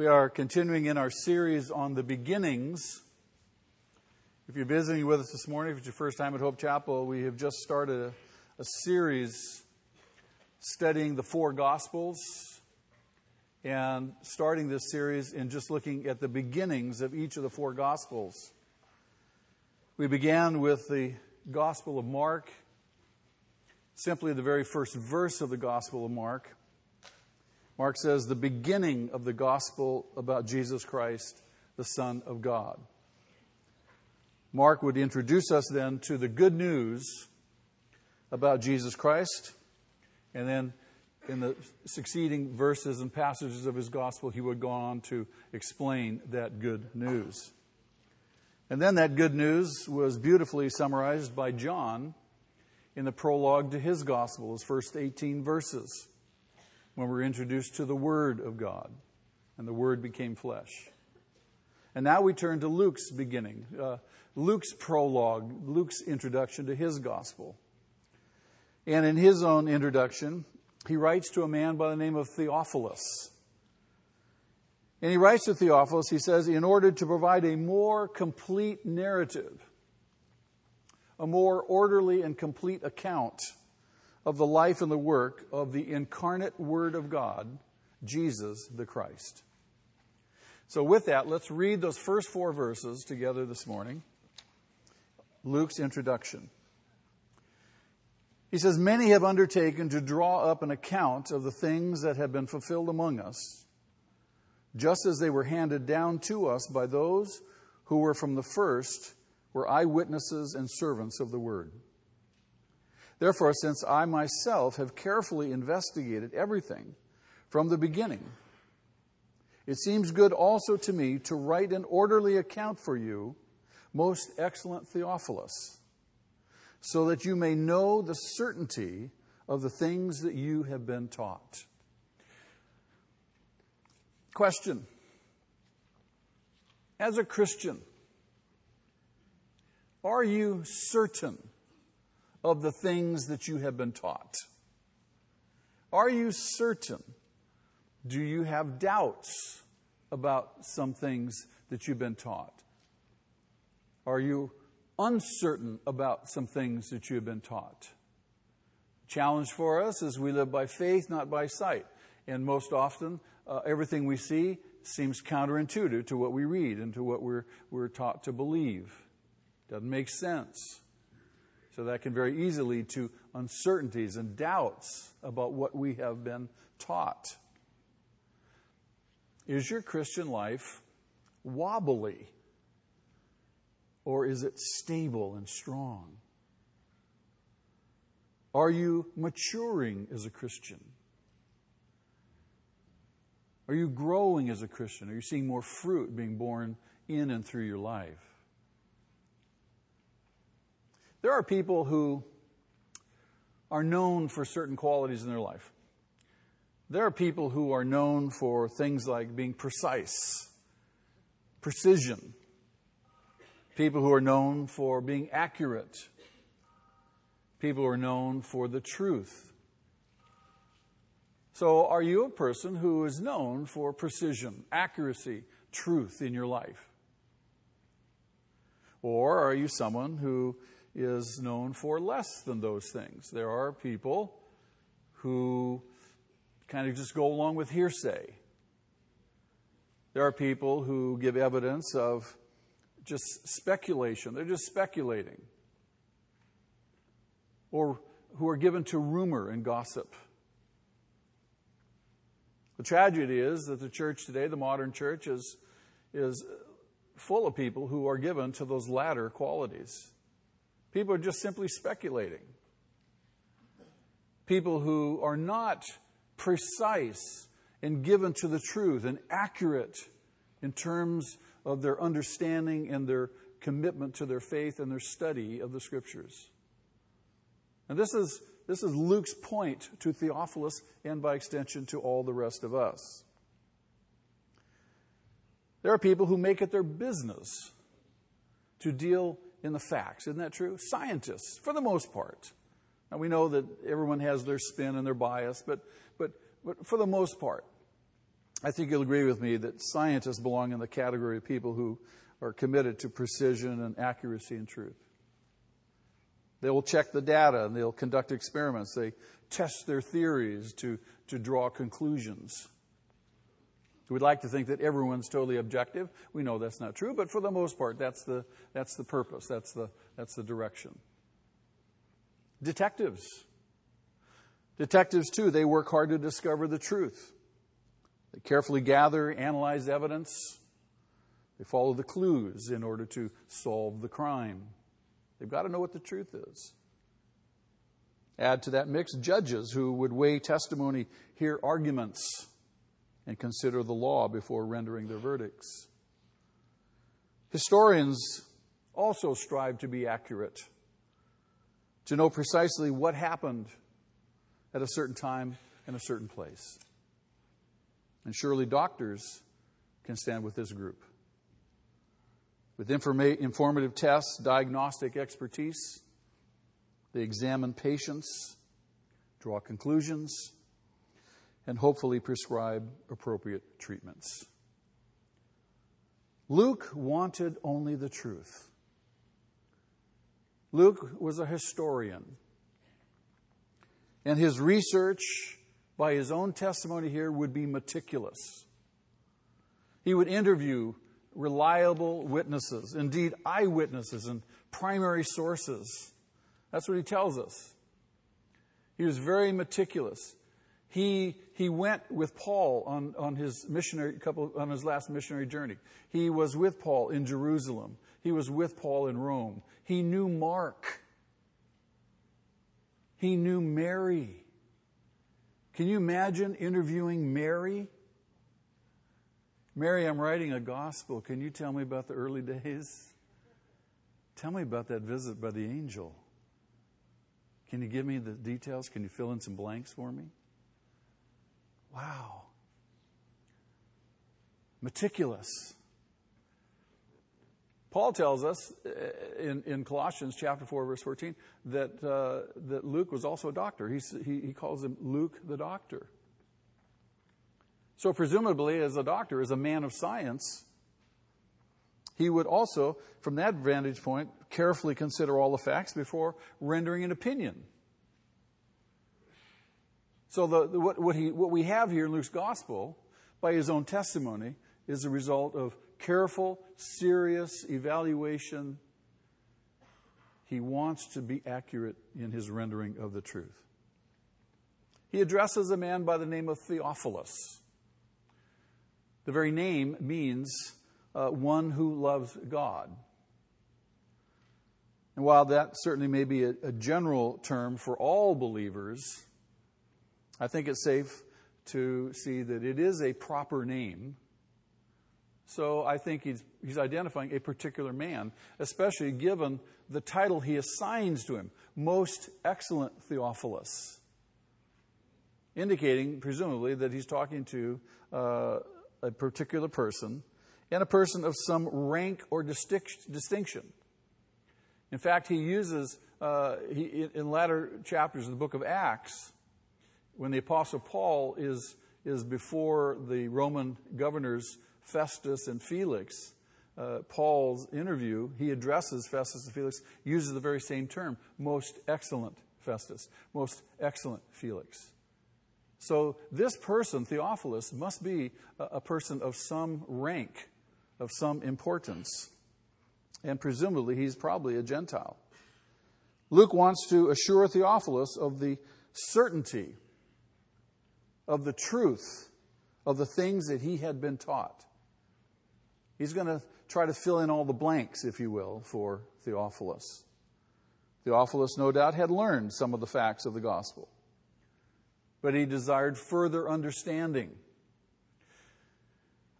We are continuing in our series on the beginnings. If you're visiting with us this morning, if it's your first time at Hope Chapel, we have just started a, a series studying the four Gospels and starting this series in just looking at the beginnings of each of the four Gospels. We began with the Gospel of Mark, simply the very first verse of the Gospel of Mark. Mark says, the beginning of the gospel about Jesus Christ, the Son of God. Mark would introduce us then to the good news about Jesus Christ, and then in the succeeding verses and passages of his gospel, he would go on to explain that good news. And then that good news was beautifully summarized by John in the prologue to his gospel, his first 18 verses when we're introduced to the Word of God, and the Word became flesh. And now we turn to Luke's beginning, uh, Luke's prologue, Luke's introduction to his gospel. And in his own introduction, he writes to a man by the name of Theophilus. And he writes to Theophilus, he says, in order to provide a more complete narrative, a more orderly and complete account of the life and the work of the incarnate Word of God, Jesus the Christ. So, with that, let's read those first four verses together this morning. Luke's introduction. He says, Many have undertaken to draw up an account of the things that have been fulfilled among us, just as they were handed down to us by those who were from the first, were eyewitnesses and servants of the word. Therefore, since I myself have carefully investigated everything from the beginning, it seems good also to me to write an orderly account for you, most excellent Theophilus, so that you may know the certainty of the things that you have been taught. Question As a Christian, are you certain of the things that you have been taught? Are you certain? Do you have doubts about some things that you've been taught? Are you uncertain about some things that you have been taught? Challenge for us is we live by faith, not by sight. And most often, uh, everything we see seems counterintuitive to what we read and to what we're, we're taught to believe. Doesn't make sense. So that can very easily lead to uncertainties and doubts about what we have been taught. Is your Christian life wobbly? Or is it stable and strong? Are you maturing as a Christian? Are you growing as a Christian? Are you seeing more fruit being born in and through your life? There are people who are known for certain qualities in their life. There are people who are known for things like being precise, precision, people who are known for being accurate, people who are known for the truth. So, are you a person who is known for precision, accuracy, truth in your life? Or are you someone who is known for less than those things. There are people who kind of just go along with hearsay. There are people who give evidence of just speculation. They're just speculating. Or who are given to rumor and gossip. The tragedy is that the church today, the modern church, is, is full of people who are given to those latter qualities. People are just simply speculating. People who are not precise and given to the truth and accurate in terms of their understanding and their commitment to their faith and their study of the scriptures. And this is, this is Luke's point to Theophilus and by extension to all the rest of us. There are people who make it their business to deal in the facts. Isn't that true? Scientists, for the most part. Now, we know that everyone has their spin and their bias, but, but, but for the most part, I think you'll agree with me that scientists belong in the category of people who are committed to precision and accuracy and truth. They will check the data and they'll conduct experiments. They test their theories to, to draw conclusions. We'd like to think that everyone's totally objective. We know that's not true, but for the most part, that's the, that's the purpose, that's the, that's the direction. Detectives. Detectives, too, they work hard to discover the truth. They carefully gather, analyze evidence. They follow the clues in order to solve the crime. They've got to know what the truth is. Add to that mix judges who would weigh testimony, hear arguments, and consider the law before rendering their verdicts. Historians also strive to be accurate, to know precisely what happened at a certain time in a certain place. And surely doctors can stand with this group. With informa- informative tests, diagnostic expertise, they examine patients, draw conclusions, and hopefully prescribe appropriate treatments. Luke wanted only the truth. Luke was a historian. And his research, by his own testimony here, would be meticulous. He would interview reliable witnesses, indeed, eyewitnesses and primary sources. That's what he tells us. He was very meticulous. He, he went with Paul on, on his missionary couple on his last missionary journey. He was with Paul in Jerusalem. He was with Paul in Rome. He knew Mark. He knew Mary. Can you imagine interviewing Mary? Mary, I'm writing a gospel. Can you tell me about the early days? Tell me about that visit by the angel. Can you give me the details? Can you fill in some blanks for me? Wow. Meticulous. Paul tells us uh, in, in Colossians chapter 4, verse 14, that, uh, that Luke was also a doctor. He's, he, he calls him Luke the doctor. So, presumably, as a doctor, as a man of science, he would also, from that vantage point, carefully consider all the facts before rendering an opinion. So, the, the, what, what, he, what we have here in Luke's gospel, by his own testimony, is a result of careful, serious evaluation. He wants to be accurate in his rendering of the truth. He addresses a man by the name of Theophilus. The very name means uh, one who loves God. And while that certainly may be a, a general term for all believers, I think it's safe to see that it is a proper name. So I think he's, he's identifying a particular man, especially given the title he assigns to him, Most Excellent Theophilus, indicating, presumably, that he's talking to uh, a particular person and a person of some rank or distinction. In fact, he uses, uh, he, in latter chapters of the book of Acts, when the Apostle Paul is, is before the Roman governors Festus and Felix, uh, Paul's interview, he addresses Festus and Felix, uses the very same term most excellent Festus, most excellent Felix. So this person, Theophilus, must be a, a person of some rank, of some importance. And presumably he's probably a Gentile. Luke wants to assure Theophilus of the certainty of the truth of the things that he had been taught. He's going to try to fill in all the blanks, if you will, for Theophilus. Theophilus, no doubt, had learned some of the facts of the gospel, but he desired further understanding.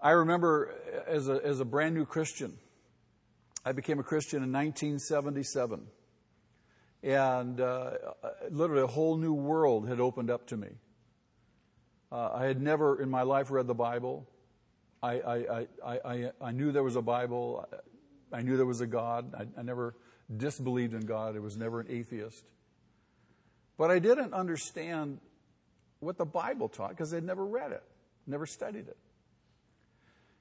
I remember as a, as a brand new Christian, I became a Christian in 1977. And uh, literally a whole new world had opened up to me. Uh, I had never in my life read the Bible. I, I, I, I, knew there was a Bible. I knew there was a God. I, I never disbelieved in God. I was never an atheist. But I didn't understand what the Bible taught because I'd never read it, never studied it.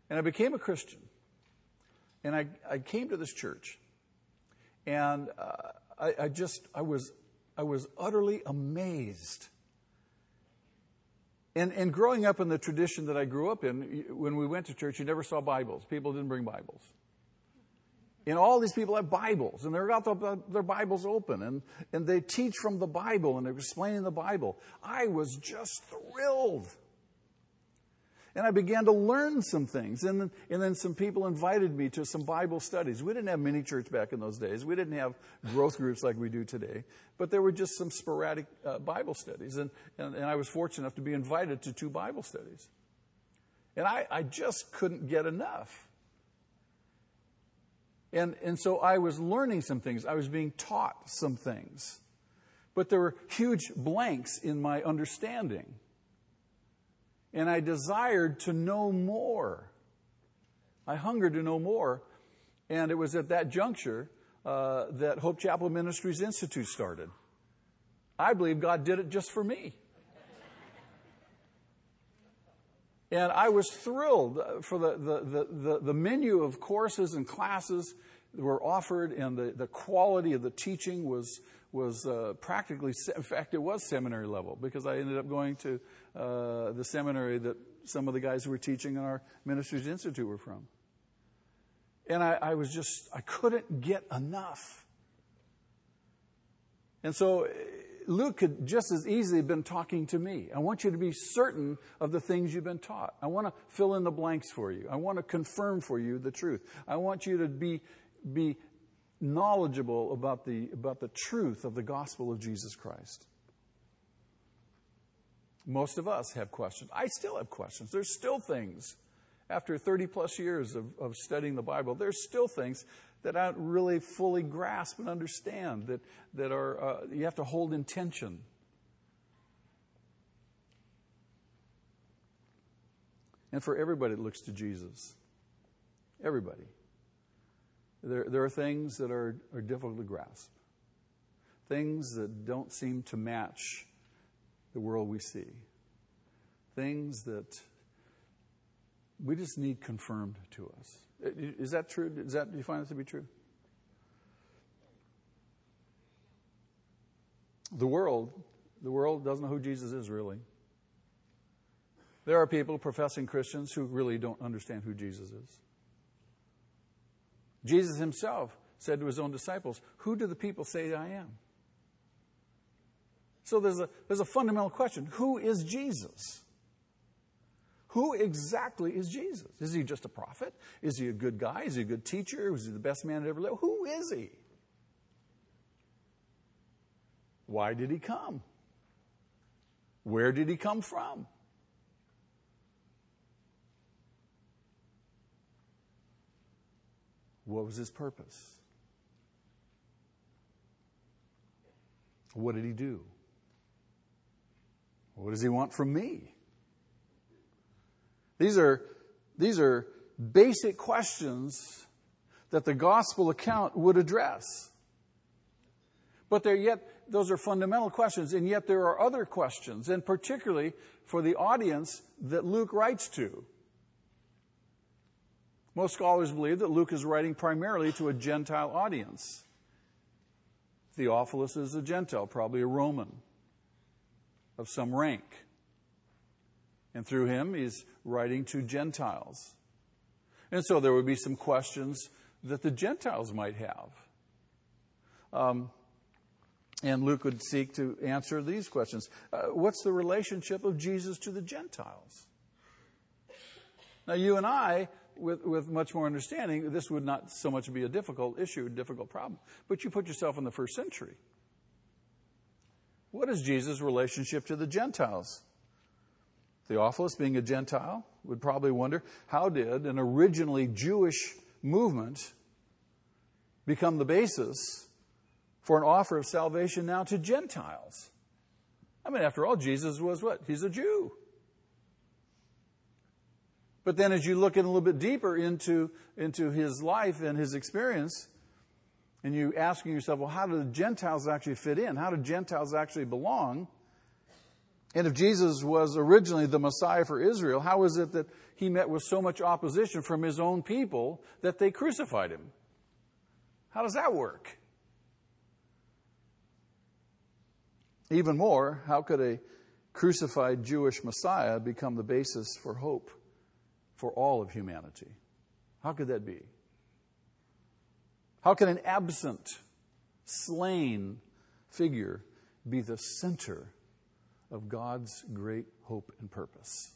And I became a Christian. And I, I came to this church. And uh, I, I just, I was, I was utterly amazed. And, and growing up in the tradition that I grew up in, when we went to church, you never saw Bibles. People didn't bring Bibles. And all these people have Bibles, and they've got the, their Bibles open, and, and they teach from the Bible, and they're explaining the Bible. I was just thrilled. And I began to learn some things. And, and then some people invited me to some Bible studies. We didn't have mini church back in those days. We didn't have growth groups like we do today. But there were just some sporadic uh, Bible studies. And, and, and, I was fortunate enough to be invited to two Bible studies. And I, I just couldn't get enough. And, and so I was learning some things. I was being taught some things. But there were huge blanks in my understanding and I desired to know more. I hungered to know more. And it was at that juncture uh, that Hope Chapel Ministries Institute started. I believe God did it just for me. And I was thrilled for the, the, the, the, menu of courses and classes that were offered, and the, the quality of the teaching was, was uh, practically, in fact, it was seminary level because I ended up going to uh, the seminary that some of the guys who were teaching in our Ministries Institute were from. And I, I was just, I couldn't get enough. And so uh, Luke could just as easily have been talking to me. I want you to be certain of the things you've been taught. I want to fill in the blanks for you. I want to confirm for you the truth. I want you to be, be knowledgeable about the, about the truth of the gospel of Jesus Christ. Most of us have questions. I still have questions. There's still things, after 30 plus years of, of studying the Bible, there's still things that I don't really fully grasp and understand, that, that are, uh, you have to hold in tension. And for everybody that looks to Jesus, everybody. There, there are things that are, are difficult to grasp, things that don't seem to match the world we see, things that we just need confirmed to us. Is that true? Is that, do you find that to be true? The world, the world doesn't know who Jesus is really. There are people, professing Christians, who really don't understand who Jesus is. Jesus himself said to his own disciples, Who do the people say I am? So there's a, there's a fundamental question Who is Jesus? Who exactly is Jesus? Is he just a prophet? Is he a good guy? Is he a good teacher? Was he the best man that ever lived? Who is he? Why did he come? Where did he come from? What was his purpose? What did he do? What does he want from me? These are, these are basic questions that the gospel account would address. But they're yet, those are fundamental questions, and yet there are other questions, and particularly for the audience that Luke writes to. Most scholars believe that Luke is writing primarily to a Gentile audience. Theophilus is a Gentile, probably a Roman of some rank. And through him, he's writing to Gentiles. And so there would be some questions that the Gentiles might have. Um, and Luke would seek to answer these questions. Uh, what's the relationship of Jesus to the Gentiles? Now, you and I with, with much more understanding, this would not so much be a difficult issue, a difficult problem. But you put yourself in the first century. What is Jesus' relationship to the Gentiles? Theophilus, being a Gentile, would probably wonder how did an originally Jewish movement become the basis for an offer of salvation now to Gentiles? I mean, after all, Jesus was what? He's a Jew. But then as you look in a little bit deeper into, into his life and his experience, and you asking yourself, well, how do the Gentiles actually fit in? How do Gentiles actually belong? And if Jesus was originally the Messiah for Israel, how is it that he met with so much opposition from his own people that they crucified him? How does that work? Even more, how could a crucified Jewish Messiah become the basis for hope for all of humanity? How could that be? How can an absent, slain figure be the center of God's great hope and purpose?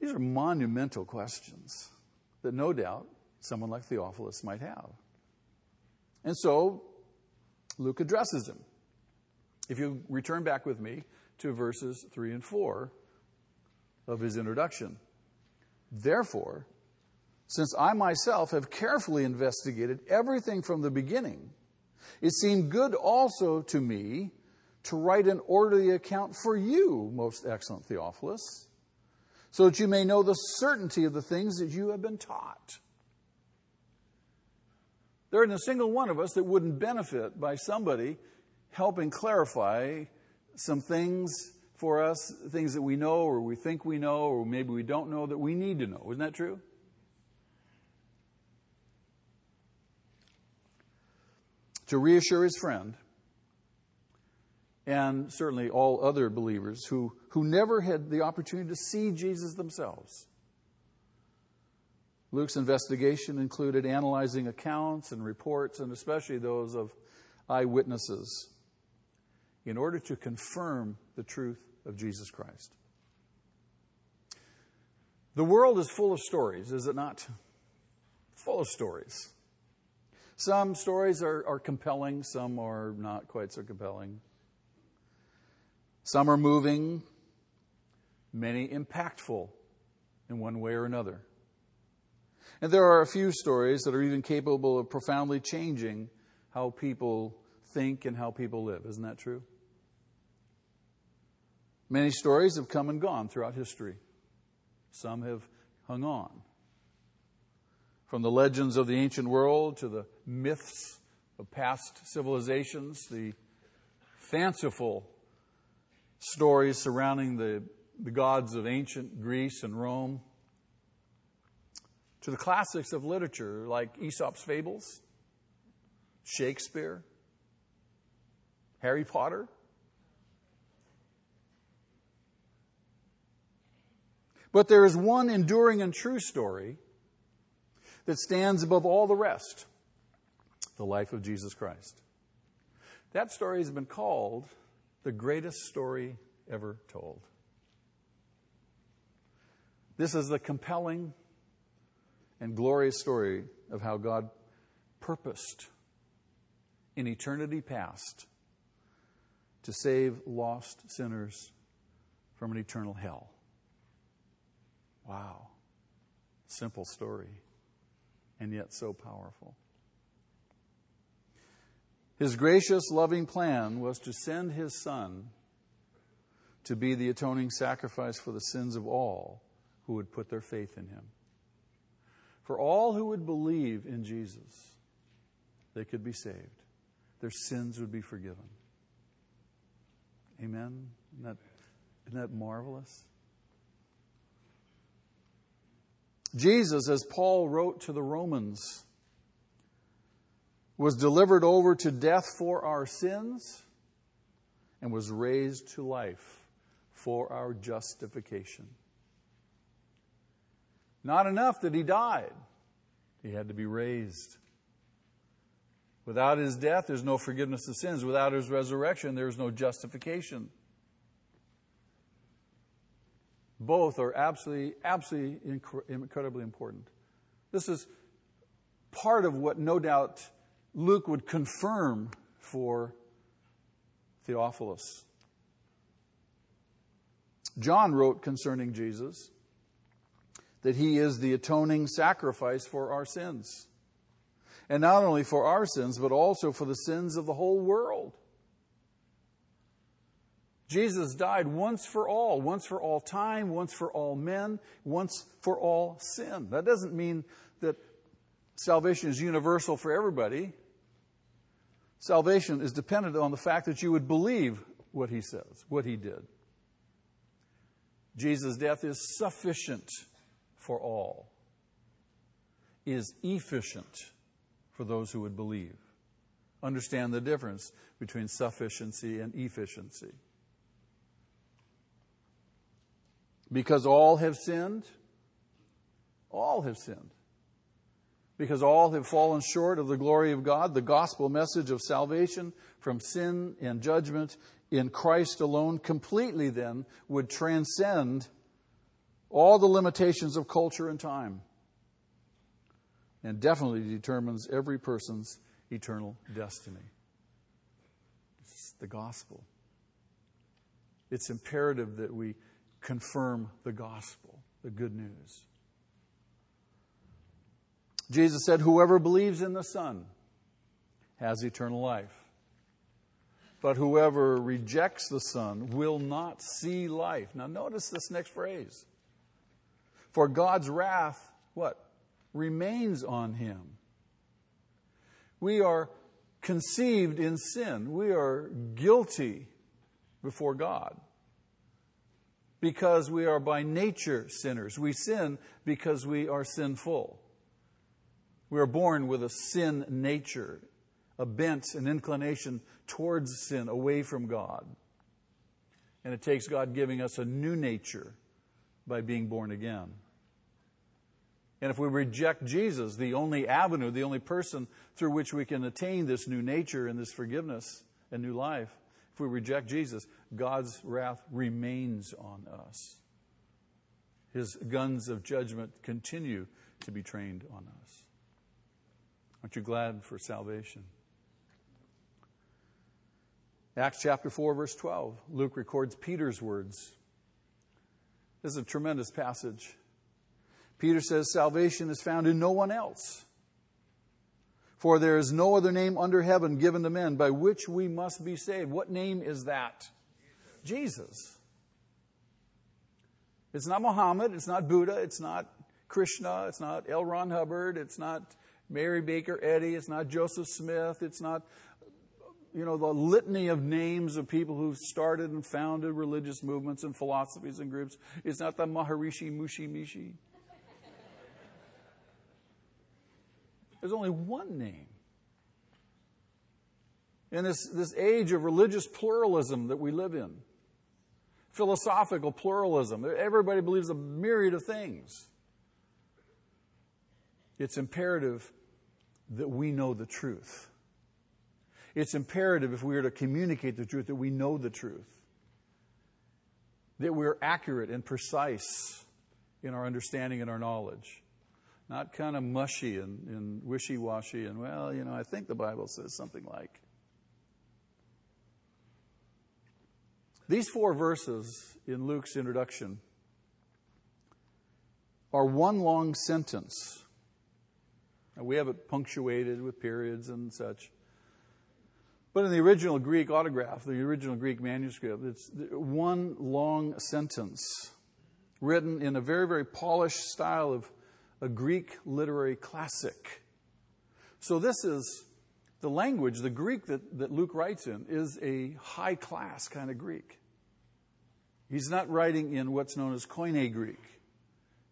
These are monumental questions that no doubt someone like Theophilus might have. And so Luke addresses them. If you return back with me to verses 3 and 4 of his introduction. Therefore, since I myself have carefully investigated everything from the beginning, it seemed good also to me to write an orderly account for you, most excellent Theophilus, so that you may know the certainty of the things that you have been taught. There isn't a single one of us that wouldn't benefit by somebody helping clarify some things for us, things that we know or we think we know or maybe we don't know that we need to know. Isn't that true? To reassure his friend, and certainly all other believers who, who never had the opportunity to see Jesus themselves. Luke's investigation included analyzing accounts and reports, and especially those of eyewitnesses in order to confirm the truth of Jesus Christ. The world is full of stories, is it not? Full of stories. Some stories are, are compelling, some are not quite so compelling. Some are moving, many impactful in one way or another. And there are a few stories that are even capable of profoundly changing how people think and how people live. Isn't that true? Many stories have come and gone throughout history. Some have hung on. From the legends of the ancient world to the myths of past civilizations, the fanciful stories surrounding the, the gods of ancient Greece and Rome, to the classics of literature like Aesop's fables, Shakespeare, Harry Potter, But there is one enduring and true story that stands above all the rest the life of Jesus Christ. That story has been called the greatest story ever told. This is the compelling and glorious story of how God purposed in eternity past to save lost sinners from an eternal hell. Wow. Simple story, and yet so powerful. His gracious, loving plan was to send his son to be the atoning sacrifice for the sins of all who would put their faith in him. For all who would believe in Jesus, they could be saved. Their sins would be forgiven. Amen? Isn't that, isn't that marvelous? Jesus, as Paul wrote to the Romans, was delivered over to death for our sins and was raised to life for our justification. Not enough that he died, he had to be raised. Without his death, there's no forgiveness of sins. Without his resurrection, there is no justification. Both are absolutely, absolutely incredibly important. This is part of what no doubt Luke would confirm for Theophilus. John wrote concerning Jesus that he is the atoning sacrifice for our sins. And not only for our sins, but also for the sins of the whole world. Jesus died once for all, once for all time, once for all men, once for all sin. That doesn't mean that salvation is universal for everybody. Salvation is dependent on the fact that you would believe what he says, what he did. Jesus' death is sufficient for all, is efficient for those who would believe. Understand the difference between sufficiency and efficiency. Because all have sinned, all have sinned. Because all have fallen short of the glory of God, the gospel message of salvation from sin and judgment in Christ alone completely then would transcend all the limitations of culture and time and definitely determines every person's eternal destiny. It's the gospel. It's imperative that we confirm the gospel, the good news. Jesus said, Whoever believes in the Son has eternal life. But whoever rejects the Son will not see life. Now, notice this next phrase. For God's wrath, what? Remains on him. We are conceived in sin. We are guilty before God because we are by nature sinners. We sin because we are sinful. We are born with a sin nature, a bent, an inclination towards sin, away from God. And it takes God giving us a new nature by being born again. And if we reject Jesus, the only avenue, the only person through which we can attain this new nature and this forgiveness and new life, if we reject Jesus, God's wrath remains on us. His guns of judgment continue to be trained on us. Aren't you glad for salvation? Acts chapter 4, verse 12, Luke records Peter's words. This is a tremendous passage. Peter says, Salvation is found in no one else. For there is no other name under heaven given to men by which we must be saved. What name is that? Jesus. It's not Muhammad, it's not Buddha, it's not Krishna, it's not L. Ron Hubbard, it's not Mary Baker Eddy, it's not Joseph Smith, it's not, you know, the litany of names of people who've started and founded religious movements and philosophies and groups. It's not the Maharishi Mushi Mishi. There's only one name. In this, this age of religious pluralism that we live in, philosophical pluralism, everybody believes a myriad of things. It's imperative that we know the truth. It's imperative if we are to communicate the truth that we know the truth, that we're accurate and precise in our understanding and our knowledge not kind of mushy and, and wishy washy and, well, you know, I think the Bible says something like. These four verses in Luke's introduction are one long sentence. Now, we have it punctuated with periods and such. But in the original Greek autograph, the original Greek manuscript, it's one long sentence written in a very, very polished style of a Greek literary classic. So, this is the language, the Greek that, that Luke writes in, is a high class kind of Greek. He's not writing in what's known as Koine Greek.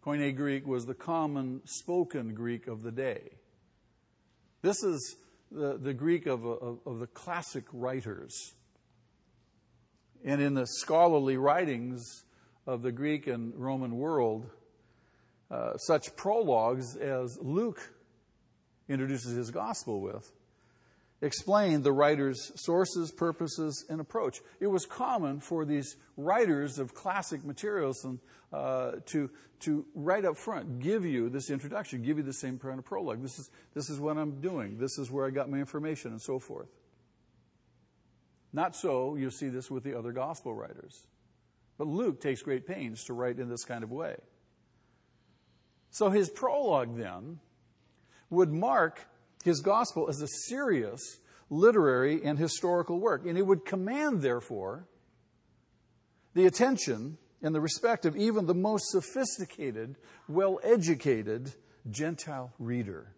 Koine Greek was the common spoken Greek of the day. This is the, the Greek of, of, of the classic writers. And in the scholarly writings of the Greek and Roman world, uh, such prologues as Luke introduces his gospel with explain the writer's sources, purposes, and approach. It was common for these writers of classic materials and, uh, to, to right up front give you this introduction, give you the same kind of prologue. This is, this is what I'm doing, this is where I got my information, and so forth. Not so, you see this with the other gospel writers. But Luke takes great pains to write in this kind of way. So his prologue then would mark his gospel as a serious literary and historical work. And it would command, therefore, the attention and the respect of even the most sophisticated, well educated Gentile reader.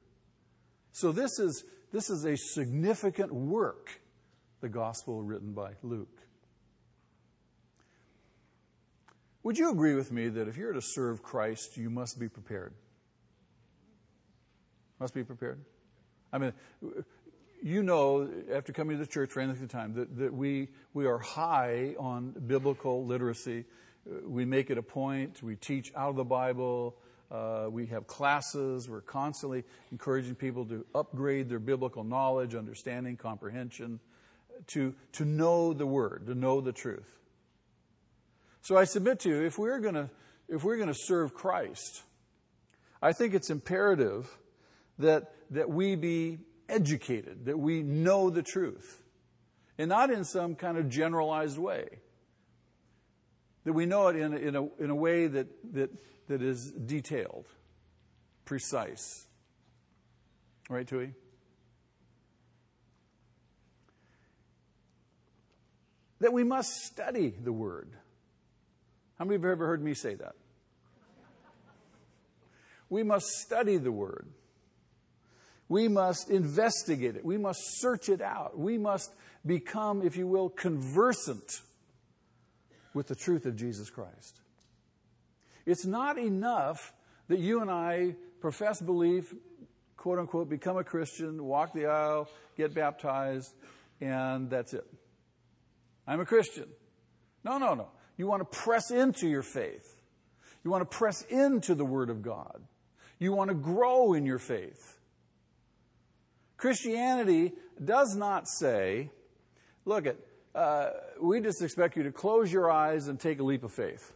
So this is, this is a significant work, the gospel written by Luke. Would you agree with me that if you're to serve Christ, you must be prepared? Must be prepared? I mean, you know, after coming to the church for any length of time, that, that we, we are high on biblical literacy. We make it a point. We teach out of the Bible. Uh, we have classes. We're constantly encouraging people to upgrade their biblical knowledge, understanding, comprehension, to, to know the Word, to know the truth. So I submit to you, if we're going to if we're going to serve Christ, I think it's imperative that that we be educated, that we know the truth, and not in some kind of generalized way. That we know it in a, in a, in a way that, that, that is detailed, precise. Right, Tui? That we must study the Word. How many of you have ever heard me say that? We must study the Word. We must investigate it. We must search it out. We must become, if you will, conversant with the truth of Jesus Christ. It's not enough that you and I profess belief, quote unquote, become a Christian, walk the aisle, get baptized, and that's it. I'm a Christian. No, no, no. You want to press into your faith. You want to press into the Word of God. You want to grow in your faith. Christianity does not say, look at, uh, we just expect you to close your eyes and take a leap of faith.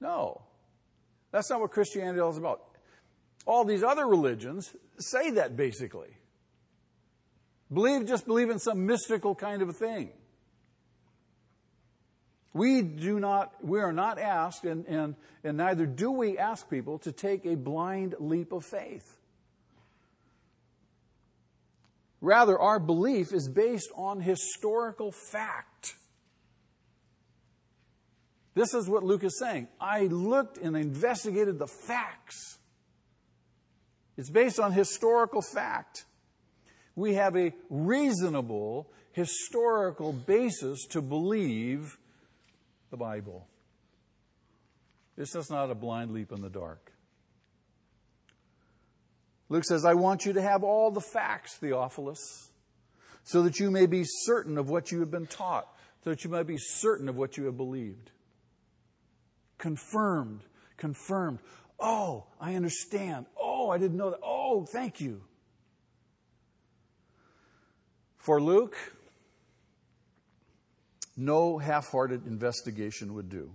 No. That's not what Christianity is about. All these other religions say that basically. Believe, just believe in some mystical kind of a thing. We do not, we are not asked, and, and, and neither do we ask people to take a blind leap of faith. Rather, our belief is based on historical fact. This is what Luke is saying. I looked and investigated the facts. It's based on historical fact. We have a reasonable historical basis to believe the Bible. This is not a blind leap in the dark. Luke says, I want you to have all the facts, Theophilus, so that you may be certain of what you have been taught, so that you may be certain of what you have believed. Confirmed, confirmed. Oh, I understand. Oh, I didn't know that. Oh, thank you. For Luke, no half hearted investigation would do.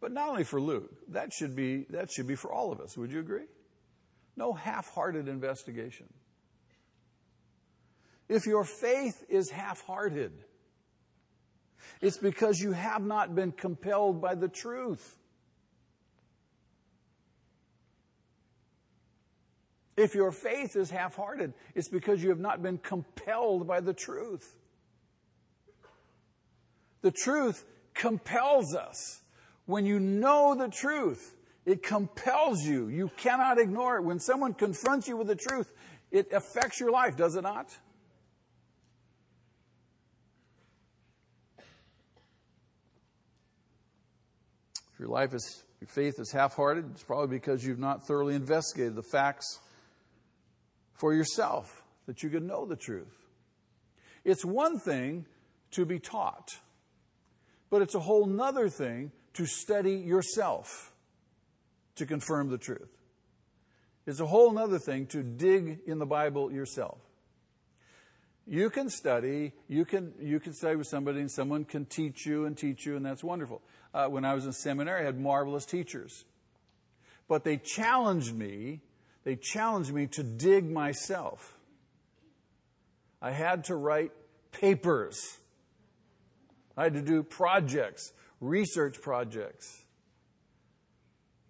But not only for Luke, that should be, that should be for all of us. Would you agree? No half hearted investigation. If your faith is half hearted, it's because you have not been compelled by the truth. If your faith is half hearted, it's because you have not been compelled by the truth. The truth compels us. When you know the truth, it compels you. You cannot ignore it. When someone confronts you with the truth, it affects your life, does it not? If your life is, your faith is half hearted, it's probably because you've not thoroughly investigated the facts for yourself, that you can know the truth. It's one thing to be taught, but it's a whole nother thing to study yourself to confirm the truth. It's a whole other thing to dig in the Bible yourself. You can study, you can, you can study with somebody, and someone can teach you and teach you, and that's wonderful. Uh, when I was in seminary, I had marvelous teachers. But they challenged me, they challenged me to dig myself. I had to write papers. I had to do projects research projects.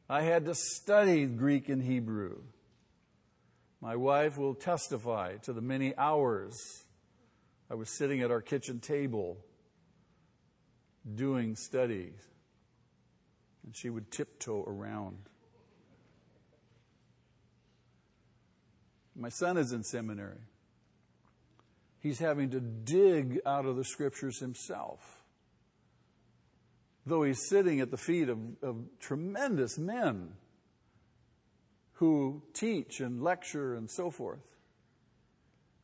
I had to study Greek and Hebrew. My wife will testify to the many hours I was sitting at our kitchen table doing studies, and she would tiptoe around. My son is in seminary. He's having to dig out of the scriptures himself though he's sitting at the feet of, of tremendous men who teach and lecture and so forth.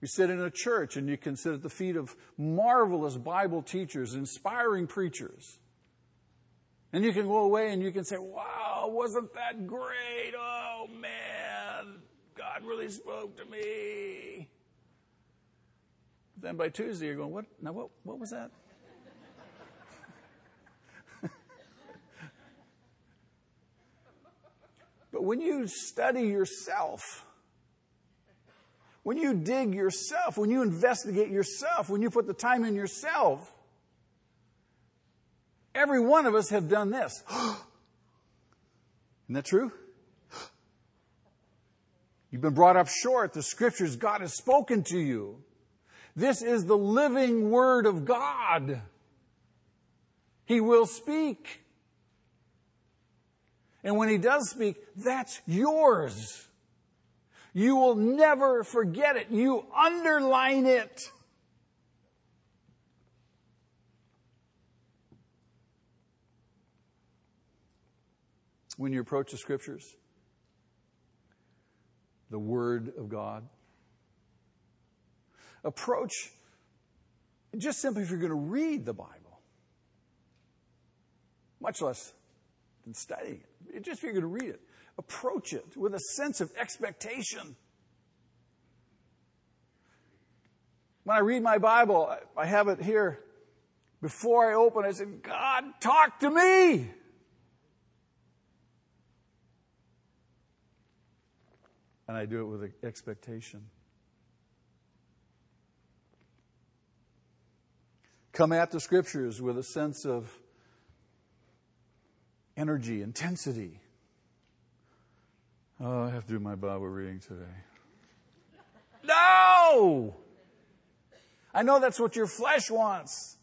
You sit in a church and you can sit at the feet of marvelous Bible teachers, inspiring preachers. And you can go away and you can say, wow, wasn't that great? Oh man, God really spoke to me. Then by Tuesday you're going, what? Now what, what was that? but when you study yourself, when you dig yourself, when you investigate yourself, when you put the time in yourself, every one of us have done this. Isn't that true? You've been brought up short. The scriptures, God has spoken to you. This is the living word of God. He will speak. And when he does speak, that's yours. You will never forget it. You underline it. When you approach the scriptures, the Word of God, approach just simply if you're going to read the Bible, much less than study it, just if you're going to read it approach it with a sense of expectation. When I read my Bible, I have it here. Before I open, I said, God, talk to me. And I do it with expectation. Come at the scriptures with a sense of energy, intensity. Oh, I have to do my Bible reading today. No! I know that's what your flesh wants.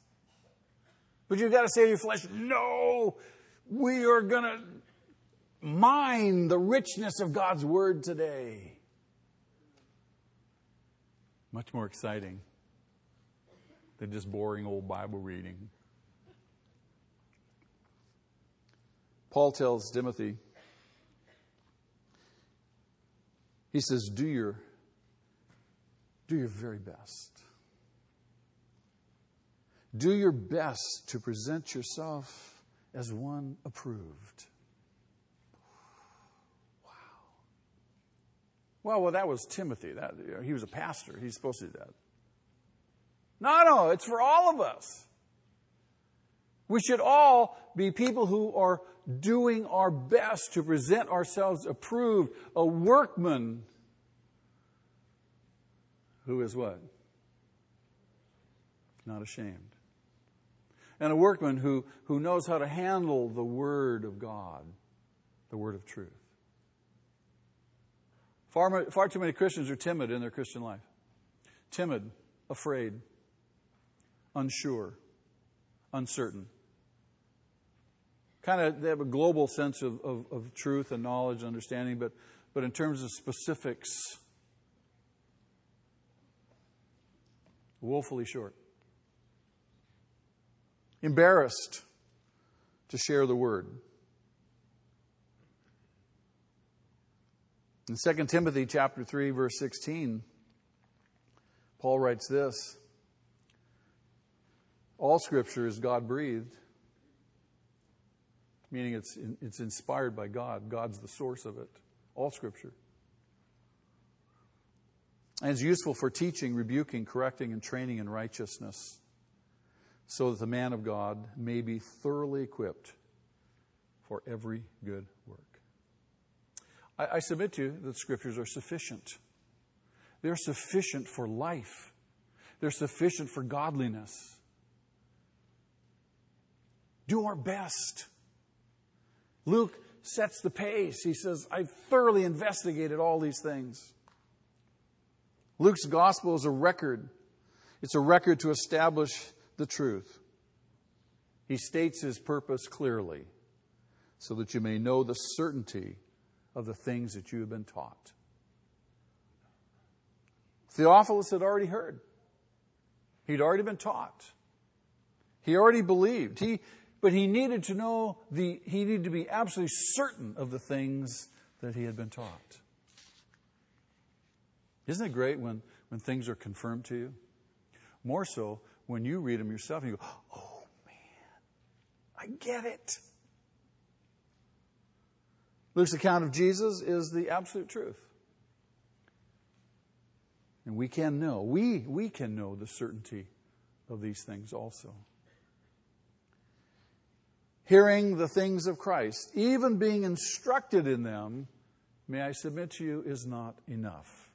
But you've got to say to your flesh, no, we are going to mine the richness of God's Word today. Much more exciting than just boring old Bible reading. Paul tells Timothy, He says, do your, do your very best. Do your best to present yourself as one approved. Wow. Well, well, that was Timothy. That, you know, he was a pastor. He's supposed to do that. No, no, it's for all of us. We should all be people who are doing our best to present ourselves approved, a workman who is what? Not ashamed. And a workman who, who knows how to handle the Word of God, the Word of truth. Far, far too many Christians are timid in their Christian life. Timid, afraid, unsure, uncertain kind of they have a global sense of, of, of truth and knowledge and understanding, but, but in terms of specifics, woefully short. Embarrassed to share the word. In 2 Timothy chapter 3 verse 16, Paul writes this: All scripture is God breathed meaning it's, it's inspired by God. God's the source of it, all Scripture. And it's useful for teaching, rebuking, correcting, and training in righteousness, so that the man of God may be thoroughly equipped for every good work. I, I submit to you that Scriptures are sufficient. They're sufficient for life, they're sufficient for godliness. Do our best Luke sets the pace. He says, I thoroughly investigated all these things. Luke's gospel is a record. It's a record to establish the truth. He states his purpose clearly so that you may know the certainty of the things that you have been taught. Theophilus had already heard. He'd already been taught. He already believed. He, but he needed to know the, he needed to be absolutely certain of the things that he had been taught. Isn't it great when, when things are confirmed to you? More so when you read them yourself and you go, oh man, I get it. Luke's account of Jesus is the absolute truth. And we can know, we, we can know the certainty of these things also. Hearing the things of Christ, even being instructed in them, may I submit to you, is not enough.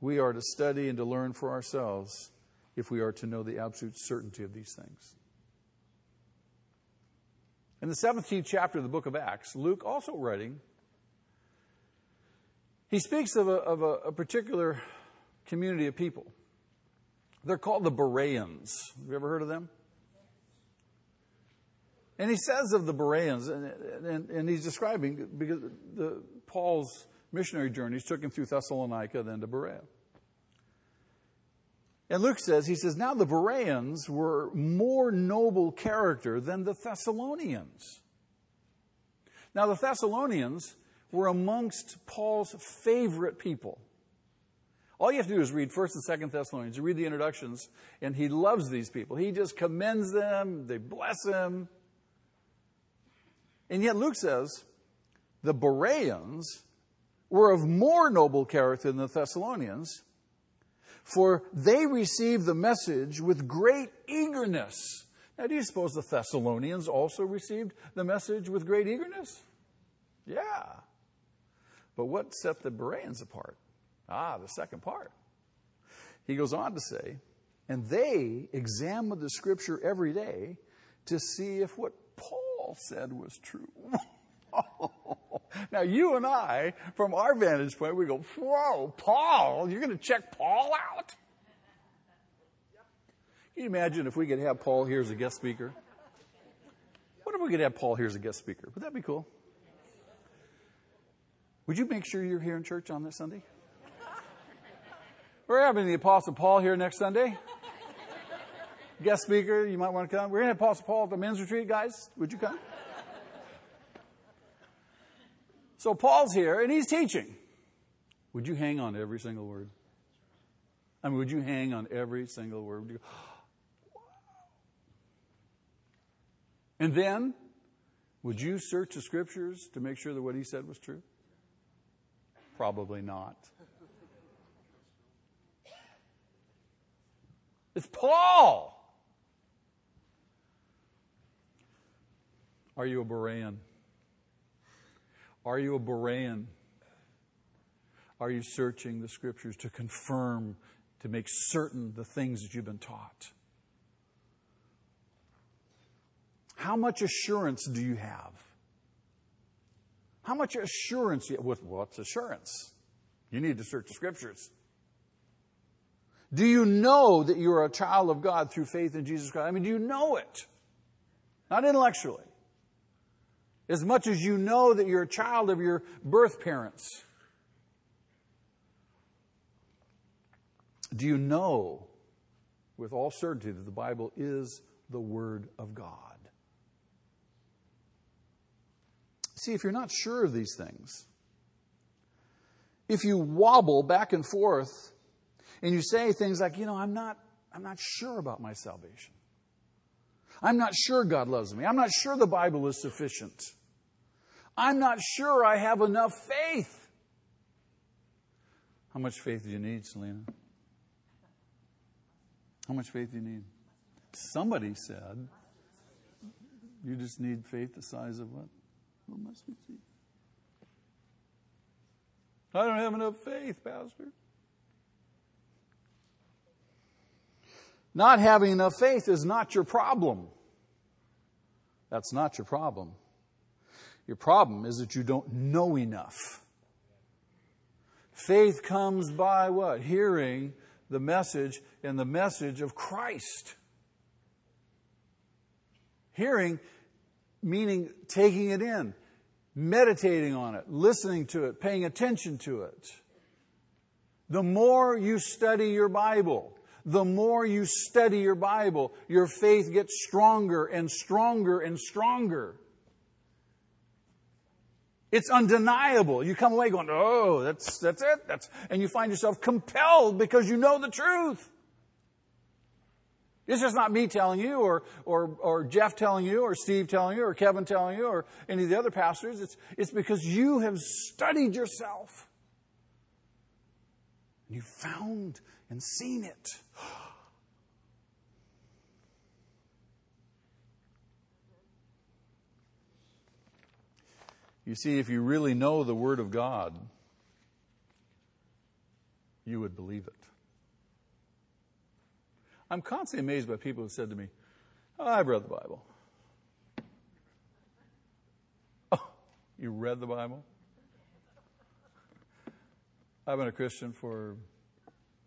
We are to study and to learn for ourselves if we are to know the absolute certainty of these things. In the 17th chapter of the book of Acts, Luke, also writing, he speaks of a, of a, a particular community of people. They're called the Bereans. Have you ever heard of them? And he says of the Bereans, and, and, and he's describing because the, Paul's missionary journeys took him through Thessalonica, then to Berea. And Luke says, he says, now the Bereans were more noble character than the Thessalonians. Now the Thessalonians were amongst Paul's favorite people. All you have to do is read 1st and 2nd Thessalonians. You read the introductions, and he loves these people. He just commends them, they bless him. And yet Luke says the Bereans were of more noble character than the Thessalonians for they received the message with great eagerness. Now, do you suppose the Thessalonians also received the message with great eagerness? Yeah. But what set the Bereans apart? Ah, the second part. He goes on to say, and they examined the scripture every day to see if what Paul said was true. now, you and I, from our vantage point, we go, Whoa, Paul, you're going to check Paul out? Can you imagine if we could have Paul here as a guest speaker? What if we could have Paul here as a guest speaker? Would that be cool? Would you make sure you're here in church on this Sunday? We're having the Apostle Paul here next Sunday. Guest speaker, you might want to come. We're going to have Apostle Paul at the men's retreat, guys. Would you come? So Paul's here and he's teaching. Would you hang on every single word? I mean, would you hang on every single word? Go, and then, would you search the scriptures to make sure that what he said was true? Probably not. It's Paul. Are you a Berean? Are you a Berean? Are you searching the scriptures to confirm, to make certain the things that you've been taught? How much assurance do you have? How much assurance? With what's assurance? You need to search the scriptures. Do you know that you're a child of God through faith in Jesus Christ? I mean, do you know it? Not intellectually as much as you know that you're a child of your birth parents? Do you know with all certainty that the Bible is the Word of God? See, if you're not sure of these things, if you wobble back and forth and you say things like, you know, I'm not, I'm not sure about my salvation. I'm not sure God loves me. I'm not sure the Bible is sufficient. I'm not sure I have enough faith. How much faith do you need, Selena? How much faith do you need? Somebody said you just need faith the size of what? What must we see? I don't have enough faith, Pastor. Not having enough faith is not your problem. That's not your problem. Your problem is that you don't know enough. Faith comes by what? Hearing the message and the message of Christ. Hearing meaning taking it in, meditating on it, listening to it, paying attention to it. The more you study your Bible, the more you study your Bible, your faith gets stronger and stronger and stronger. It's undeniable. You come away going, oh, that's, that's it. That's, and you find yourself compelled because you know the truth. It's just not me telling you or, or, or Jeff telling you or Steve telling you or Kevin telling you or any of the other pastors. It's, it's because you have studied yourself. And You found and seen it. You see, if you really know the Word of God, you would believe it. I'm constantly amazed by people who said to me, oh, I've read the Bible. Oh, you read the Bible? I've been a Christian for,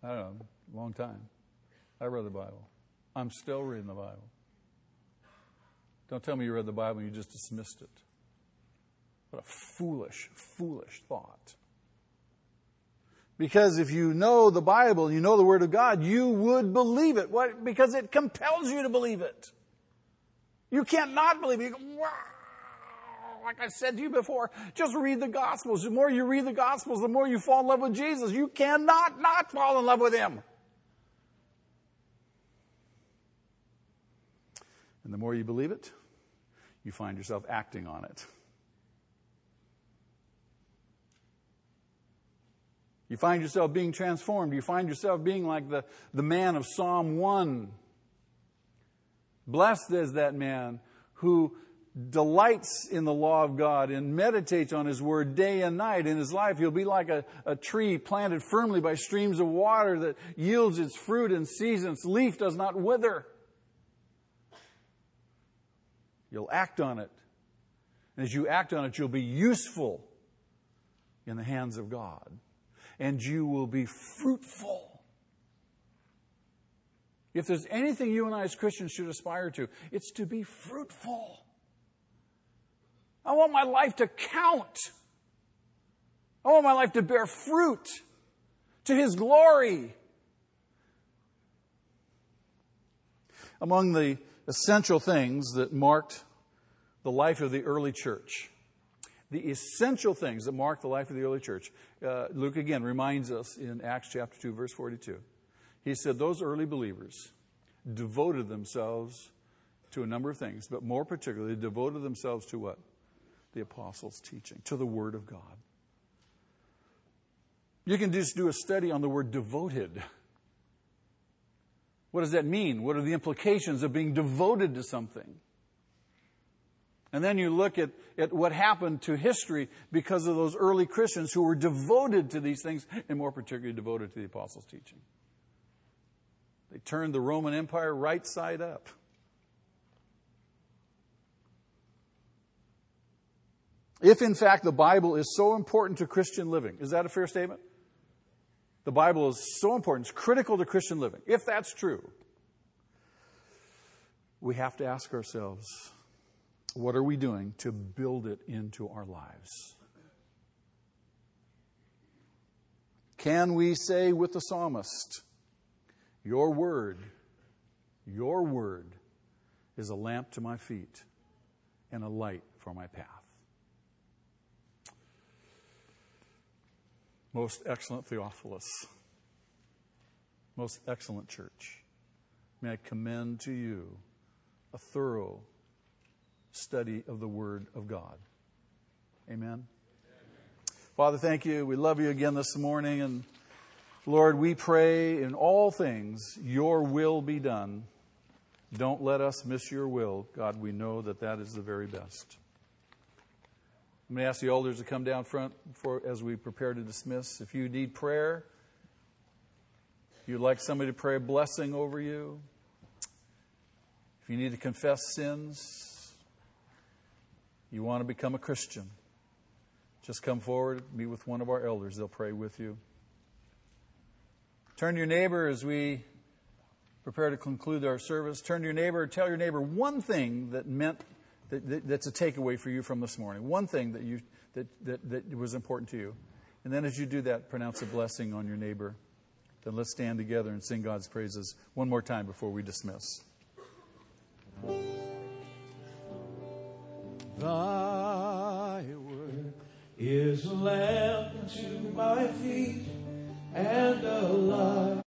I don't know, a long time. I read the Bible. I'm still reading the Bible. Don't tell me you read the Bible and you just dismissed it. What a foolish, foolish thought. Because if you know the Bible, you know the Word of God, you would believe it. What? Because it compels you to believe it. You can't not believe it. Go. Like I said to you before, just read the Gospels. The more you read the Gospels, the more you fall in love with Jesus. You cannot not fall in love with Him. And the more you believe it, you find yourself acting on it. You find yourself being transformed. You find yourself being like the, the man of Psalm 1. Blessed is that man who delights in the law of God and meditates on his word day and night. In his life, he'll be like a, a tree planted firmly by streams of water that yields its fruit in season. Its leaf does not wither. You'll act on it. And as you act on it, you'll be useful in the hands of God and you will be fruitful. If there's anything you and I as Christians should aspire to, it's to be fruitful. I want my life to count. I want my life to bear fruit to His glory. Among the essential things that marked the life of the early church the essential things that mark the life of the early church. Uh, Luke again reminds us in Acts chapter 2, verse 42. He said, Those early believers devoted themselves to a number of things, but more particularly, devoted themselves to what? The apostles' teaching, to the Word of God. You can just do a study on the word devoted. What does that mean? What are the implications of being devoted to something? And then you look at, at what happened to history because of those early Christians who were devoted to these things, and more particularly devoted to the apostles' teaching. They turned the Roman Empire right side up. If, in fact, the Bible is so important to Christian living, is that a fair statement? The Bible is so important, it's critical to Christian living. If that's true, we have to ask ourselves what are we doing to build it into our lives? Can we say with the psalmist, Your word, your word is a lamp to my feet and a light for my path? Most excellent Theophilus, most excellent church, may I commend to you a thorough study of the Word of God. Amen. Amen. Father, thank you. We love you again this morning. And Lord, we pray in all things, your will be done. Don't let us miss your will. God, we know that that is the very best. I'm going to ask the elders to come down front for, as we prepare to dismiss. If you need prayer, you'd like somebody to pray a blessing over you, if you need to confess sins, you want to become a Christian, just come forward, meet with one of our elders. They'll pray with you. Turn to your neighbor as we prepare to conclude our service. Turn to your neighbor, tell your neighbor one thing that meant that, that, that's a takeaway for you from this morning. One thing that you that, that, that was important to you. And then as you do that, pronounce a blessing on your neighbor. then let's stand together and sing God's praises one more time before we dismiss. Thy word is a lamp unto my feet and a light